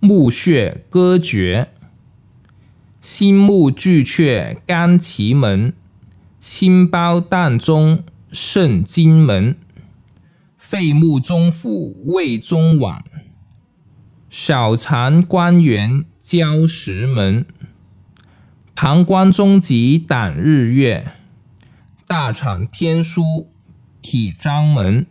目穴歌绝。心目巨阙肝奇门，心包膻中肾精门，肺目中腹胃中脘，小肠关元交石门，膀胱中极胆日月，大肠天枢体章门。